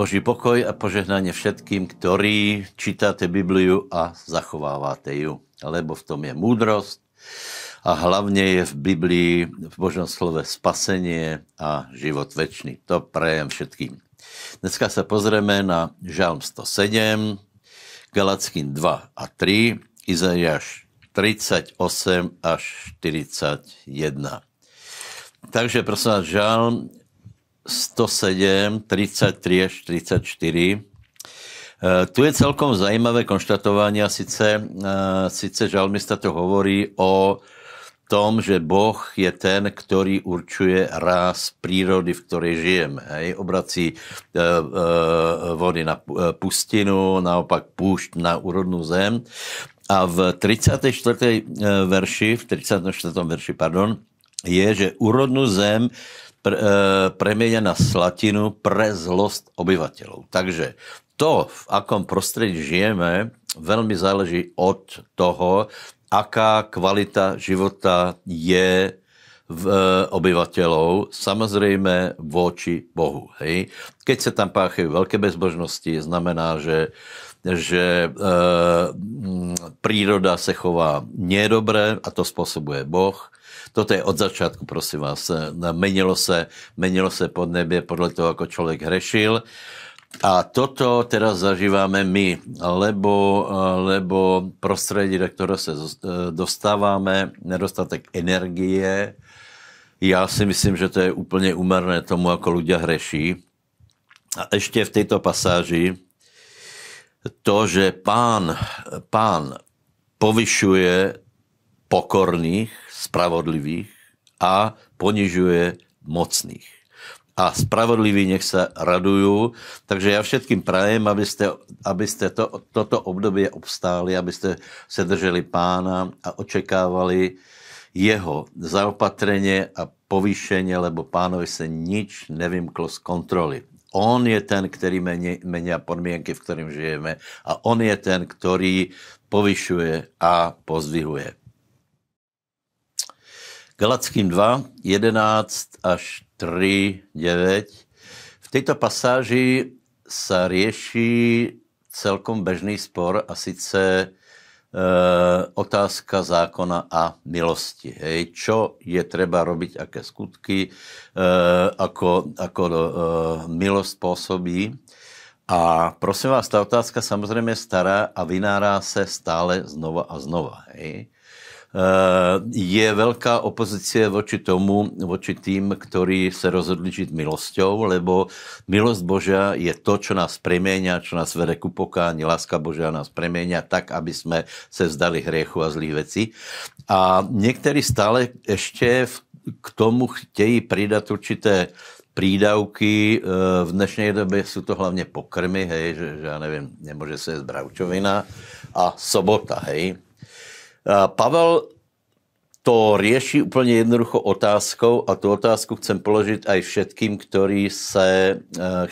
Boží pokoj a požehnanie všetkým, ktorí čítate Bibliu a zachovávate ju. Lebo v tom je múdrosť a hlavne je v Biblii, v Božom slove spasenie a život väčší. To prajem všetkým. Dneska sa pozrieme na Žalm 107, Galackým 2 a 3, Izaiáš 38 až 41. Takže prosím vás, Žalm 107, 33 až 34. E, tu je celkom zajímavé konštatovanie, sice, e, sice žalmista to hovorí o tom, že Boh je ten, ktorý určuje ráz prírody, v ktorej žijeme. Hej? Obrací e, e, vody na pustinu, naopak púšť na úrodnú zem. A v 34. verši, v 34. verši, pardon, je, že úrodnú zem pre, e, premenia na slatinu pre zlost obyvateľov. Takže to, v akom prostredí žijeme, veľmi záleží od toho, aká kvalita života je v e, obyvateľov, samozrejme voči Bohu. Hej? Keď sa tam páchajú veľké bezbožnosti, znamená, že, že e, príroda se chová nedobre a to spôsobuje Boh. Toto je od začátku, prosím vás. Menilo se, menilo se pod nebie podle toho, ako človek hrešil. A toto teraz zažíváme my, lebo, lebo prostredí, do ktorého sa dostáváme, nedostatek energie, ja si myslím, že to je úplne umerné tomu, ako ľudia hreší. A ešte v tejto pasáži to, že pán, pán povyšuje pokorných, spravodlivých a ponižuje mocných. A spravodliví nech sa radujú. Takže ja všetkým prajem, aby ste, aby ste to, toto obdobie obstáli, aby ste sa drželi pána a očekávali jeho zaopatrenie a povýšenie, lebo pánovi sa nič nevymklo z kontroly. On je ten, ktorý menia podmienky, v ktorým žijeme a on je ten, ktorý povyšuje a pozdvihuje. Galackým 2, 11 až 3, 9. V tejto pasáži sa rieši celkom bežný spor a sice otázka zákona a milosti. Hej. Čo je treba robiť, aké skutky, e, ako, ako e, milosť pôsobí. A prosím vás, tá otázka samozrejme stará a vynára sa stále znova a znova. Hej. Eh, je veľká opozícia voči tomu, voči tým, ktorí sa rozhodli žiť milosťou, lebo milosť Božia je to, čo nás premenia, čo nás vede ku pokáni, láska Božia nás premenia tak, aby sme sa vzdali hriechu a zlých vecí. A niektorí stále ešte k tomu chtějí pridat určité prídavky. Eh, v dnešnej dobe sú to hlavne pokrmy, hej, že, že ja neviem, nemôže sa jesť bravčovina a sobota, hej. Pavel to rieši úplne jednoducho otázkou a tu otázku chcem položiť aj všetkým, ktorí sa e,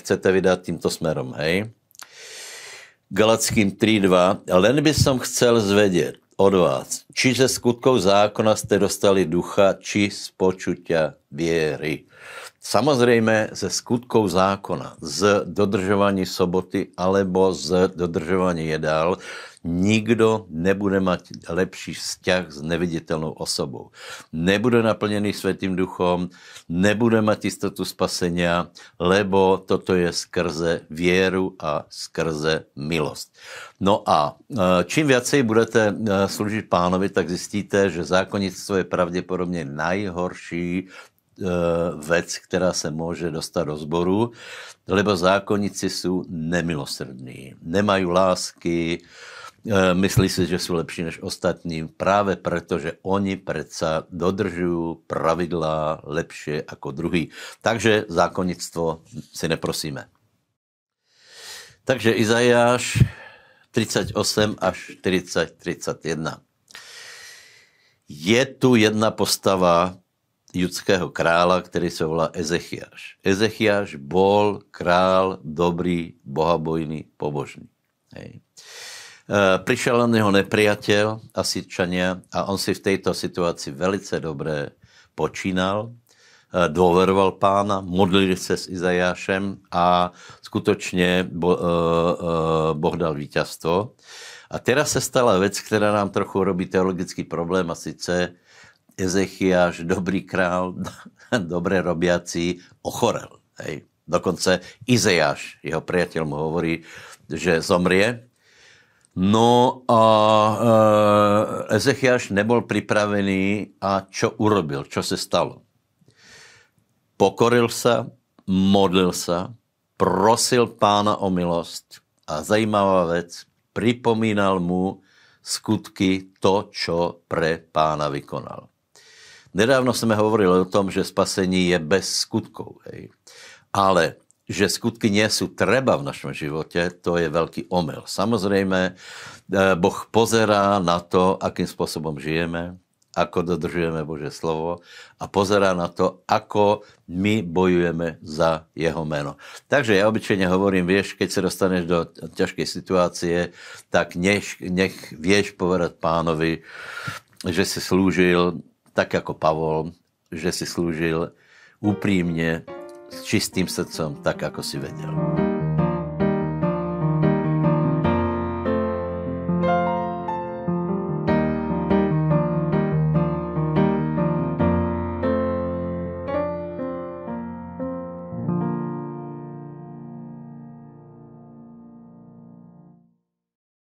chcete vydať týmto smerom. Hej? Galackým 3.2. Len by som chcel zvedieť od vás, či ze skutkov zákona ste dostali ducha, či z počutia viery. Samozrejme ze skutkov zákona, z dodržovaní soboty alebo z dodržovaní jedál, nikdo nebude mať lepší vzťah s neviditeľnou osobou. Nebude naplnený Svetým duchom, nebude mať istotu spasenia, lebo toto je skrze vieru a skrze milosť. No a e, čím viacej budete e, slúžiť pánovi, tak zistíte, že zákonnictvo je pravděpodobně najhorší vec, která se může dostat do zboru, lebo zákonníci jsou nemilosrdní, nemají lásky, E, myslí si, že sú lepší než ostatní práve preto, že oni predsa dodržujú pravidlá lepšie ako druhý. Takže zákonnictvo si neprosíme. Takže Izajáš 38 až 40, 31. Je tu jedna postava judského krála, ktorý sa volá Ezechiaš. Ezechiaš bol král dobrý, bohabojný, pobožný. Hej. Eh, prišiel na neho nepriateľ, Asičania, a on si v tejto situácii velice dobre počínal. dôveroval pána, modlili sa s Izajášem a skutočne Boh dal víťazstvo. A teraz sa stala vec, ktorá nám trochu robí teologický problém a síce Ezechiaš, dobrý král, dobre robiaci, ochorel. Hej. Dokonce Izajáš, jeho priateľ mu hovorí, že zomrie. No a e, Ezechiaš nebol pripravený a čo urobil, čo sa stalo? Pokoril sa, modlil sa, prosil pána o milosť a zajímavá vec, pripomínal mu skutky to, čo pre pána vykonal. Nedávno sme hovorili o tom, že spasení je bez skutkov. Hej. Ale že skutky nie sú treba v našom živote, to je veľký omyl. Samozrejme, e, Boh pozerá na to, akým spôsobom žijeme, ako dodržujeme Bože slovo a pozerá na to, ako my bojujeme za jeho meno. Takže ja obyčajne hovorím, vieš, keď sa dostaneš do ťažkej situácie, tak nech, nech vieš povedať pánovi, že si slúžil tak ako Pavol, že si slúžil úprimne, s čistým srdcom, tak ako si vedel.